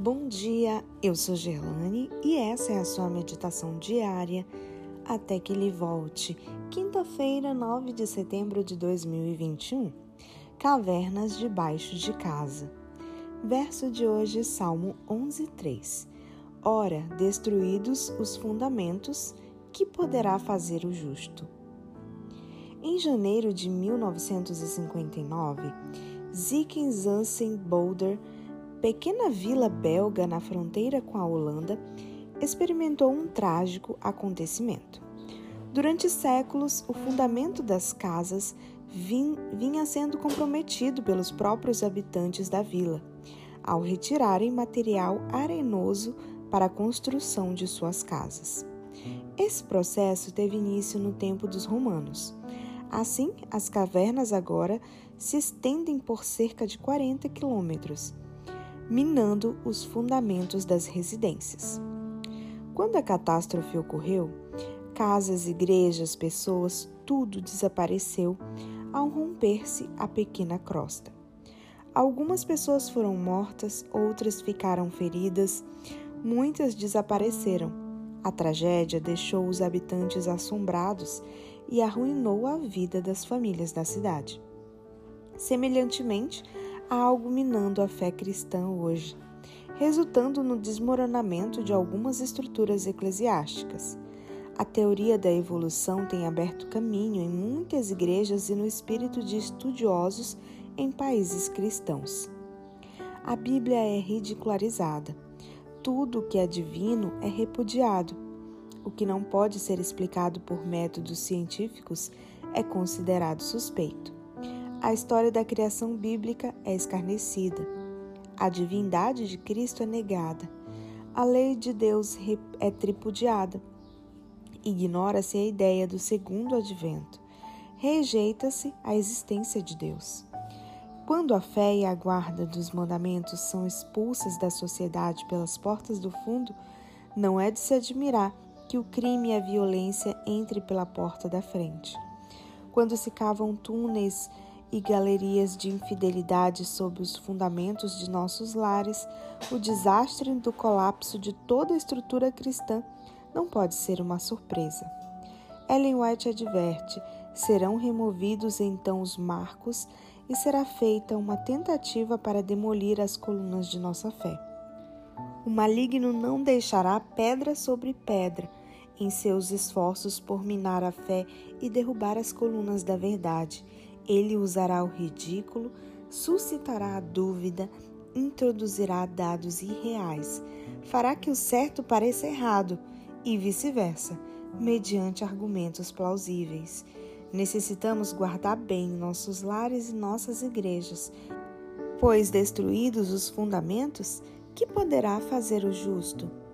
Bom dia, eu sou Gerlane e essa é a sua meditação diária até que ele volte. Quinta-feira, 9 de setembro de 2021. Cavernas debaixo de casa. Verso de hoje, Salmo 11:3. Ora, destruídos os fundamentos, que poderá fazer o justo? Em janeiro de 1959, Ziekensansen Boulder pequena vila belga na fronteira com a Holanda, experimentou um trágico acontecimento. Durante séculos, o fundamento das casas vinha sendo comprometido pelos próprios habitantes da vila, ao retirarem material arenoso para a construção de suas casas. Esse processo teve início no tempo dos romanos. Assim, as cavernas agora se estendem por cerca de 40 quilômetros minando os fundamentos das residências. Quando a catástrofe ocorreu, casas, igrejas, pessoas, tudo desapareceu ao romper-se a pequena crosta. Algumas pessoas foram mortas, outras ficaram feridas, muitas desapareceram. A tragédia deixou os habitantes assombrados e arruinou a vida das famílias da cidade. Semelhantemente, há algo minando a fé cristã hoje, resultando no desmoronamento de algumas estruturas eclesiásticas. A teoria da evolução tem aberto caminho em muitas igrejas e no espírito de estudiosos em países cristãos. A Bíblia é ridicularizada. Tudo o que é divino é repudiado. O que não pode ser explicado por métodos científicos é considerado suspeito. A história da criação bíblica é escarnecida. A divindade de Cristo é negada. A lei de Deus é tripudiada. Ignora-se a ideia do segundo advento. Rejeita-se a existência de Deus. Quando a fé e a guarda dos mandamentos são expulsas da sociedade pelas portas do fundo, não é de se admirar que o crime e a violência entrem pela porta da frente. Quando se cavam túneis e galerias de infidelidade sob os fundamentos de nossos lares, o desastre do colapso de toda a estrutura cristã não pode ser uma surpresa. Ellen White adverte: serão removidos então os marcos e será feita uma tentativa para demolir as colunas de nossa fé. O maligno não deixará pedra sobre pedra em seus esforços por minar a fé e derrubar as colunas da verdade ele usará o ridículo, suscitará a dúvida, introduzirá dados irreais, fará que o certo pareça errado e vice-versa, mediante argumentos plausíveis. Necessitamos guardar bem nossos lares e nossas igrejas, pois destruídos os fundamentos, que poderá fazer o justo?